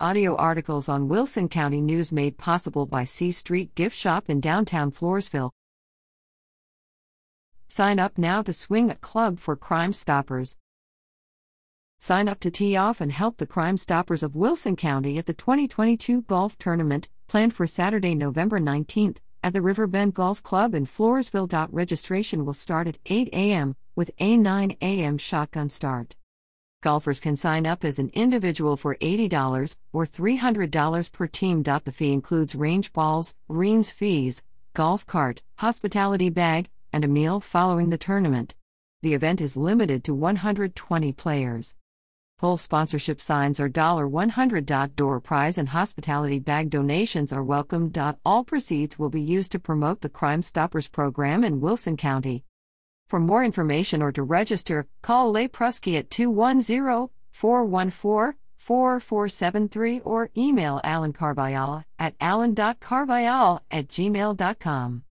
Audio articles on Wilson County News made possible by C Street Gift Shop in downtown Floresville. Sign up now to swing a club for Crime Stoppers. Sign up to tee off and help the Crime Stoppers of Wilson County at the 2022 golf tournament, planned for Saturday, November 19th, at the Riverbend Golf Club in Floresville. Registration will start at 8 a.m., with a 9 a.m. shotgun start. Golfers can sign up as an individual for $80 or $300 per team. The fee includes range balls, greens fees, golf cart, hospitality bag, and a meal following the tournament. The event is limited to 120 players. Full sponsorship signs are $100. Door prize and hospitality bag donations are welcome. All proceeds will be used to promote the Crime Stoppers program in Wilson County. For more information or to register, call Leigh Prusky at 210 414 4473 or email Alan Carvajal at alan.carvajal at gmail.com.